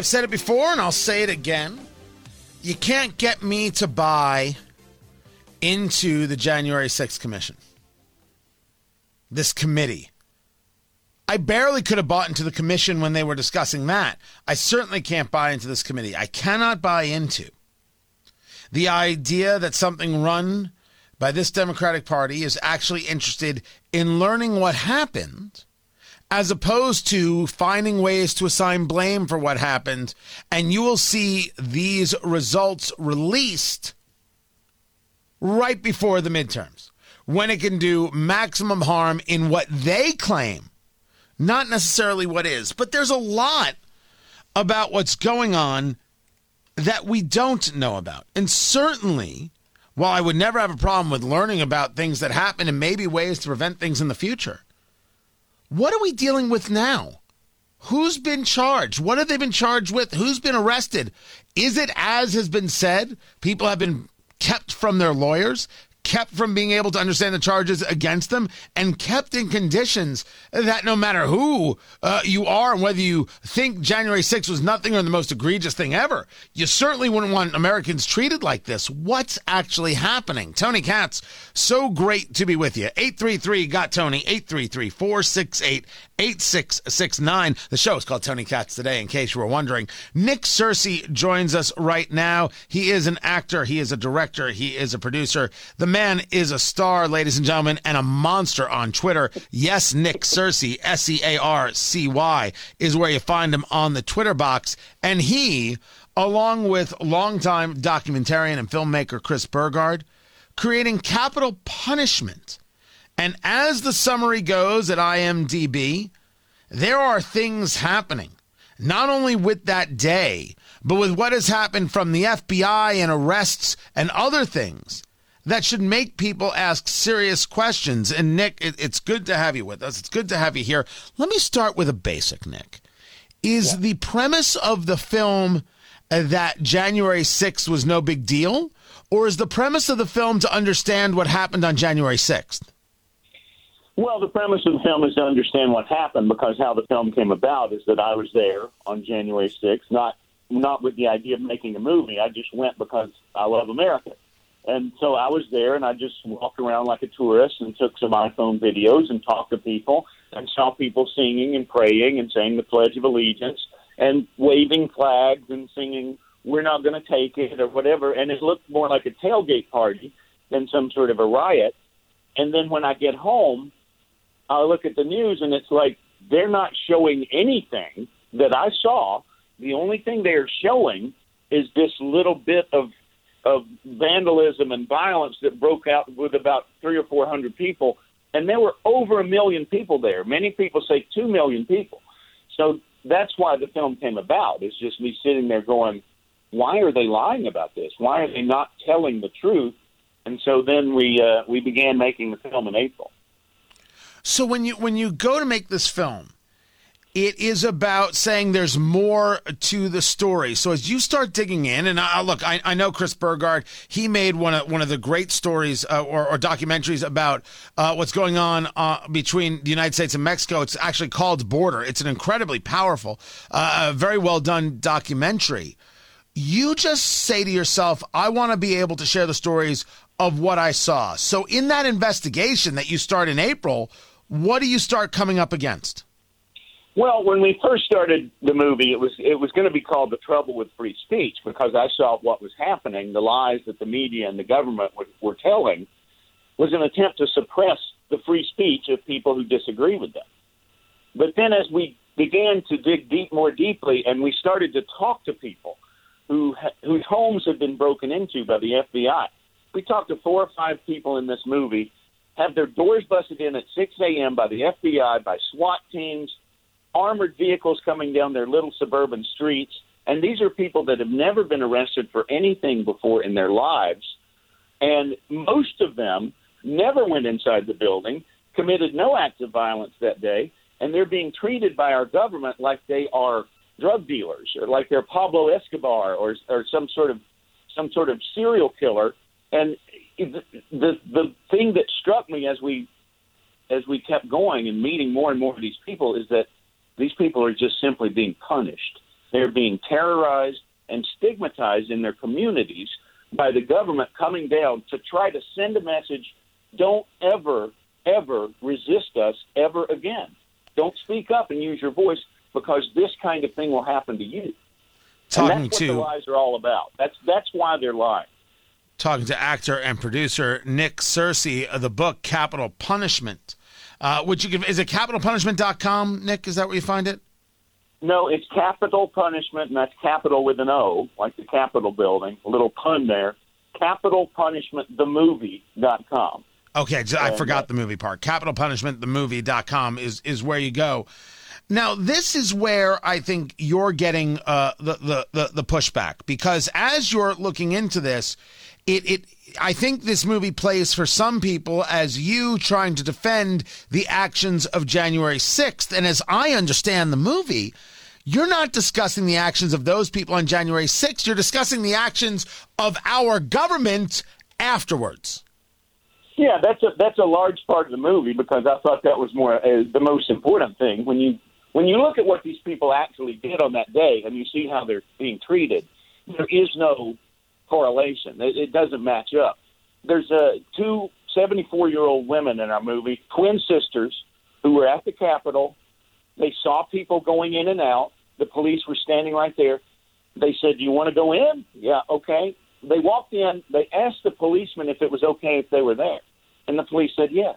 I've said it before and I'll say it again. You can't get me to buy into the January 6th commission. This committee. I barely could have bought into the commission when they were discussing that. I certainly can't buy into this committee. I cannot buy into the idea that something run by this Democratic Party is actually interested in learning what happened as opposed to finding ways to assign blame for what happened. And you will see these results released right before the midterms when it can do maximum harm in what they claim, not necessarily what is. But there's a lot about what's going on that we don't know about. And certainly, while I would never have a problem with learning about things that happen and maybe ways to prevent things in the future, what are we dealing with now? Who's been charged? What have they been charged with? Who's been arrested? Is it as has been said? People have been kept from their lawyers, kept from being able to understand the charges against them, and kept in conditions that no matter who uh, you are and whether you think January 6th was nothing or the most egregious thing ever, you certainly wouldn't want Americans treated like this. What's actually happening? Tony Katz, so great to be with you. 833 got Tony, 833 468 8669. The show is called Tony Katz Today, in case you were wondering. Nick Searcy joins us right now. He is an actor, he is a director, he is a producer. The man is a star, ladies and gentlemen, and a monster on Twitter. Yes, Nick Searcy, S E A R C Y, is where you find him on the Twitter box. And he, along with longtime documentarian and filmmaker Chris Burgard, creating capitol punishment and as the summary goes at IMDb, there are things happening, not only with that day, but with what has happened from the FBI and arrests and other things that should make people ask serious questions. And Nick, it's good to have you with us. It's good to have you here. Let me start with a basic, Nick. Is yeah. the premise of the film uh, that January 6th was no big deal? Or is the premise of the film to understand what happened on January 6th? Well, the premise of the film is to understand what happened because how the film came about is that I was there on January 6th, not not with the idea of making a movie. I just went because I love America. And so I was there and I just walked around like a tourist and took some iPhone videos and talked to people and saw people singing and praying and saying the Pledge of Allegiance and waving flags and singing, We're not going to take it or whatever. And it looked more like a tailgate party than some sort of a riot. And then when I get home, I look at the news and it's like they're not showing anything that I saw. The only thing they are showing is this little bit of of vandalism and violence that broke out with about three or four hundred people, and there were over a million people there. Many people say two million people. So that's why the film came about. It's just me sitting there going, "Why are they lying about this? Why are they not telling the truth?" And so then we uh, we began making the film in April. So when you when you go to make this film, it is about saying there's more to the story. So as you start digging in, and I, look, I, I know Chris Burgard. He made one of one of the great stories uh, or, or, documentaries about uh, what's going on uh, between the United States and Mexico. It's actually called Border. It's an incredibly powerful, uh, very well done documentary. You just say to yourself, I want to be able to share the stories of what I saw. So in that investigation that you start in April what do you start coming up against? Well, when we first started the movie, it was it was going to be called "The Trouble with Free Speech" because I saw what was happening, the lies that the media and the government were, were telling, was an attempt to suppress the free speech of people who disagree with them. But then, as we began to dig deep more deeply, and we started to talk to people who whose homes had been broken into by the FBI, we talked to four or five people in this movie have their doors busted in at 6 a.m. by the FBI, by SWAT teams, armored vehicles coming down their little suburban streets. And these are people that have never been arrested for anything before in their lives. And most of them never went inside the building, committed no acts of violence that day, and they're being treated by our government like they are drug dealers or like they're Pablo Escobar or, or some sort of some sort of serial killer. And the the thing that struck me as we as we kept going and meeting more and more of these people is that these people are just simply being punished. They're being terrorized and stigmatized in their communities by the government coming down to try to send a message don't ever, ever resist us ever again. Don't speak up and use your voice because this kind of thing will happen to you. Talking and that's to what the lies are all about. That's that's why they're lying. talking to actor and producer Nick Searcy of the book Capitol Punishment. Uh, which you can is it capitalpunishment.com, Nick? Is that where you find it? No, it's capitol punishment, and that's capital with an O, like the Capitol building. A little pun there. Capitol punishment, the movie.com. Okay, j- I forgot uh, the movie part. Capitolpunishmentthemovie.com is is where you go. Now, this is where I think you're getting uh, the, the the the pushback because as you're looking into this, it it I think this movie plays for some people as you trying to defend the actions of January 6th, and as I understand the movie. You're not discussing the actions of those people on January 6th. You're discussing the actions of our government afterwards. Yeah, that's a that's a large part of the movie because I thought that was more uh, the most important thing. When you when you look at what these people actually did on that day and you see how they're being treated, there is no correlation. It, it doesn't match up. There's uh, two 74 year old women in our movie, twin sisters, who were at the Capitol. They saw people going in and out. The police were standing right there. They said, "Do you want to go in?" Yeah, okay. They walked in. They asked the policeman if it was okay if they were there, and the police said yes.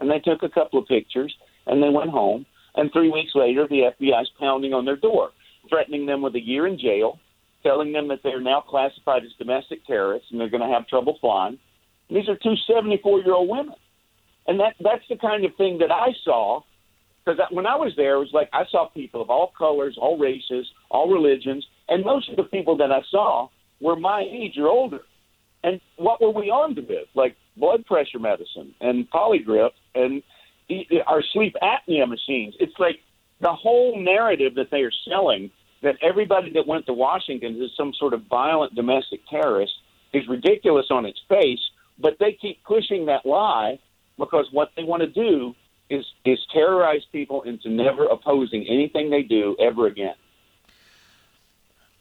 And they took a couple of pictures and they went home. And three weeks later, the FBI's pounding on their door, threatening them with a year in jail, telling them that they're now classified as domestic terrorists and they're going to have trouble flying. And these are two 74 year old women. And that that's the kind of thing that I saw because when I was there, it was like I saw people of all colors, all races, all religions, and most of the people that I saw were my age or older. And what were we armed with? Like blood pressure medicine and Poligrip and our sleep apnea machines. It's like the whole narrative that they are selling that everybody that went to Washington is some sort of violent domestic terrorist is ridiculous on its face, but they keep pushing that lie because what they want to do is is terrorize people into never opposing anything they do ever again.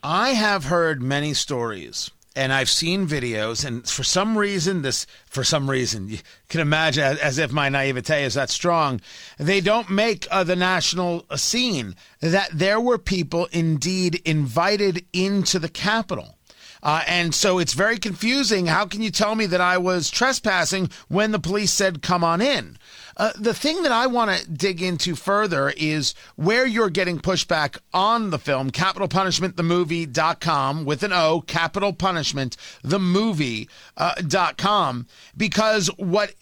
I have heard many stories and I've seen videos, and for some reason, this, for some reason, you can imagine as, if my naivete is that strong, they don't make uh, the national scene that there were people indeed invited into the Capitol. Uh, and so it's very confusing. How can you tell me that I was trespassing when the police said, come on in? Uh, the thing that I want to dig into further is where you're getting pushback on the film, capitolpunishmentthemovie.com with an O, capitol punishment, the movie.com, because what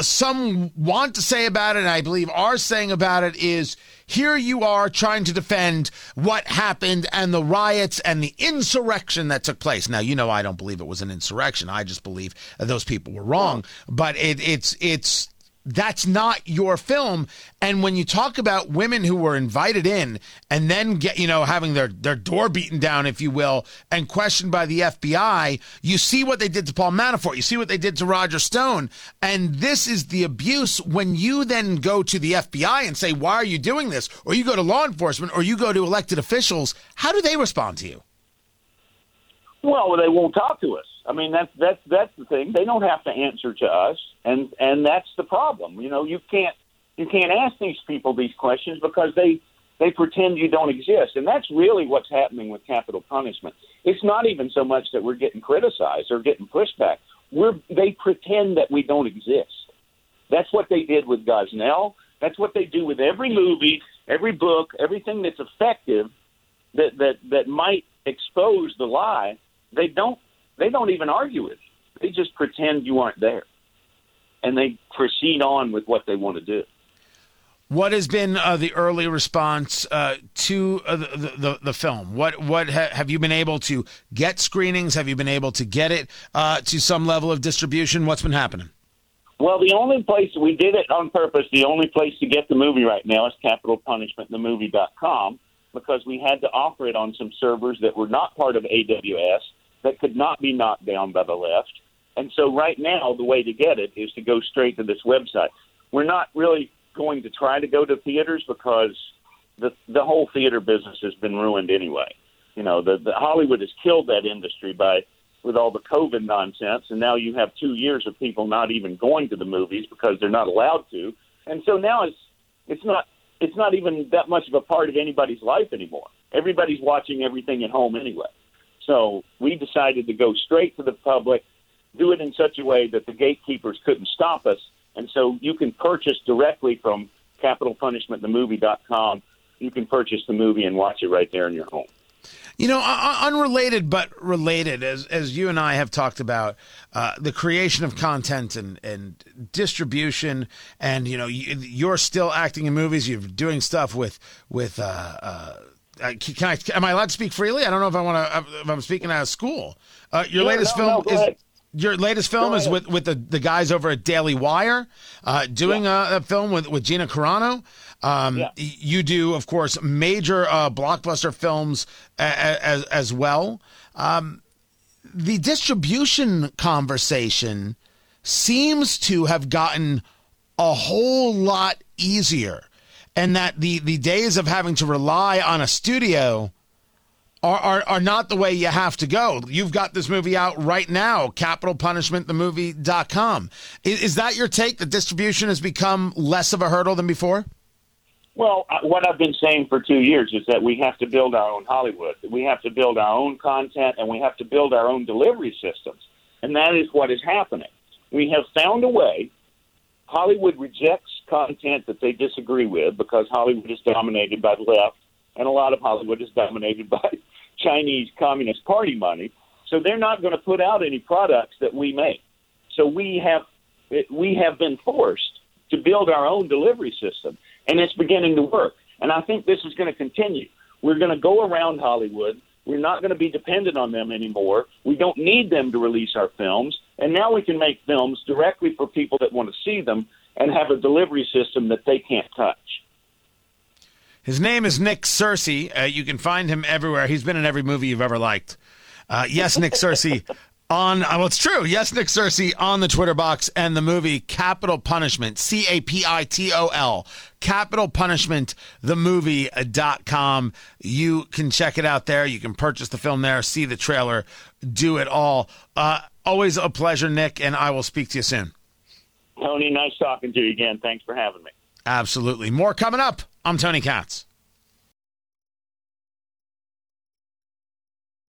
some want to say about it, and I believe are saying about it, is here you are trying to defend what happened and the riots and the insurrection that took place. Now, you know, I don't believe it was an insurrection. I just believe those people were wrong. But it, it's it's that's not your film. And when you talk about women who were invited in and then get, you know, having their, their door beaten down, if you will, and questioned by the FBI, you see what they did to Paul Manafort. You see what they did to Roger Stone. And this is the abuse when you then go to the FBI and say, why are you doing this? Or you go to law enforcement or you go to elected officials. How do they respond to you? Well, they won't talk to us. I mean, that's that's that's the thing. They don't have to answer to us, and and that's the problem. You know, you can't you can't ask these people these questions because they they pretend you don't exist, and that's really what's happening with capitol punishment. It's not even so much that we're getting criticized or getting pushback. We're they pretend that we don't exist. That's what they did with Gosnell. That's what they do with every movie, every book, everything that's effective that that that might expose the lie. They don't they don't even argue it. They just pretend you aren't there, and they proceed on with what they want to do. What has been uh, the early response uh, to uh, the, the the film? What what ha- have you been able to get screenings? Have you been able to get it uh, to some level of distribution? What's been happening? Well, the only place we did it on purpose. The only place to get the movie right now is Capitol Punishment, the capitolpunishmentthemovie.com because we had to offer it on some servers that were not part of AWS that could not be knocked down by the left. And so right now, the way to get it is to go straight to this website. We're not really going to try to go to theaters because the the whole theater business has been ruined anyway. You know, the, the Hollywood has killed that industry by with all the COVID nonsense, and now you have two years of people not even going to the movies because they're not allowed to, and so now it's it's not it's not even that much of a part of anybody's life anymore. Everybody's watching everything at home anyway. So we decided to go straight to the public, do it in such a way that the gatekeepers couldn't stop us, and so you can purchase directly from capitolpunishmentthemovie.com. You can purchase the movie and watch it right there in your home. You know, unrelated but related, as as you and I have talked about, uh, the creation of content and, and distribution, and you know, you, are still acting in movies. You're doing stuff with with. Uh, uh, uh can I? Am I allowed to speak freely? I don't know if I want to. If I'm speaking out of school. Uh, your yeah, latest no, film no, is. Ahead. Your latest film is with, with the, the guys over at Daily Wire, uh, doing yeah. a, a, film with, with Gina Carano. Um, yeah. You do, of course, major uh, blockbuster films as, as well. Um, the distribution conversation seems to have gotten a whole lot easier, and that the, the days of having to rely on a studio are, are, are not the way you have to go. You've got this movie out right now, capitolpunishmentthemovie.com. Is, is that your take? The distribution has become less of a hurdle than before? Well, uh, what I've been saying for two years is that we have to build our own Hollywood. We have to build our own content, and we have to build our own delivery systems. And that is what is happening. We have found a way. Hollywood rejects content that they disagree with because Hollywood is dominated by the left, and a lot of Hollywood is dominated by Chinese Communist Party money. So they're not going to put out any products that we make. So we have we have been forced to build our own delivery system and it's beginning to work. And I think this is going to continue. We're going to go around Hollywood. We're not going to be dependent on them anymore. We don't need them to release our films. And now we can make films directly for people that want to see them and have a delivery system that they can't touch. His name is Nick Searcy. Uh, you can find him everywhere. He's been in every movie you've ever liked. Uh, yes, Nick Searcy on uh, well, it's true. Yes, Nick Searcy on the Twitter box and the movie Capitol Punishment, C A P I T O L, Capitol Punishment, the movie.com. You can check it out there. You can purchase the film there, see the trailer, do it all. Uh, always a pleasure, Nick, and I will speak to you soon. Tony, nice talking to you again. Thanks for having me. Absolutely. More coming up. I'm Tony Katz.